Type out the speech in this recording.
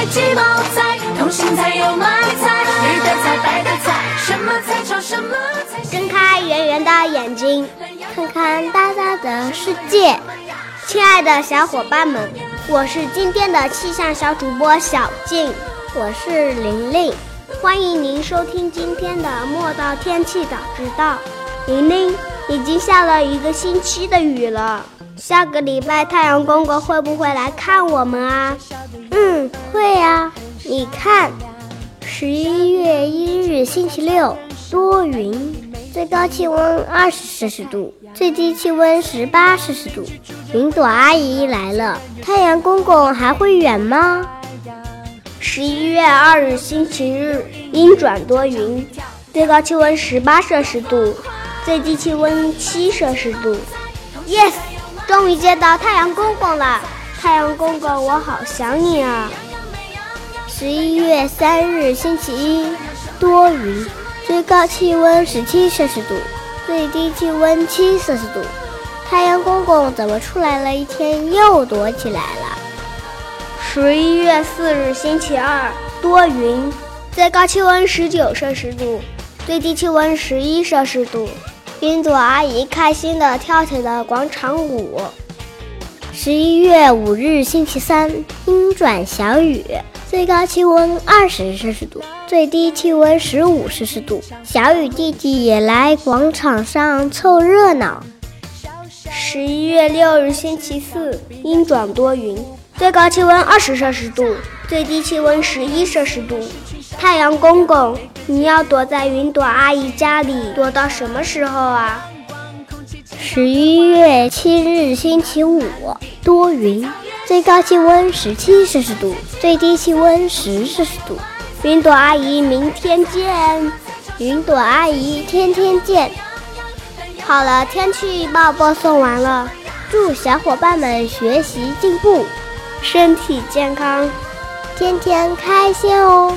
菜鸡毛菜，通心菜有买菜，绿的菜白的菜，什么菜炒什么菜。睁开圆圆的眼睛，看看大大的世界。亲爱的小伙伴们，我是今天的气象小主播小静，我是玲玲，欢迎您收听今天的《莫道天气早知道》。玲玲，已经下了一个星期的雨了，下个礼拜太阳公公会不会来看我们啊？嗯，会呀。你看，十一月一日星期六，多云，最高气温二十摄氏度。最低气温十八摄氏度，云朵阿姨来了，太阳公公还会远吗？十一月二日星期日，阴转多云，最高气温十八摄氏度，最低气温七摄氏度。Yes，终于见到太阳公公了，太阳公公，我好想你啊！十一月三日星期一，多云，最高气温十七摄氏度。最低气温七摄氏度，太阳公公怎么出来了一天又躲起来了？十一月四日星期二，多云，最高气温十九摄氏度，最低气温十一摄氏度。云朵阿姨开心地跳起了广场舞。十一月五日星期三，阴转小雨。最高气温二十摄氏度，最低气温十五摄氏度。小雨弟弟也来广场上凑热闹。十一月六日星期四，阴转多云，最高气温二十摄氏度，最低气温十一摄氏度。太阳公公，你要躲在云朵阿姨家里躲到什么时候啊？十一月七日星期五，多云。最高气温十七摄氏度，最低气温十摄氏度。云朵阿姨，明天见！云朵阿姨，天天见！好了，天气预报播送完了，祝小伙伴们学习进步，身体健康，天天开心哦！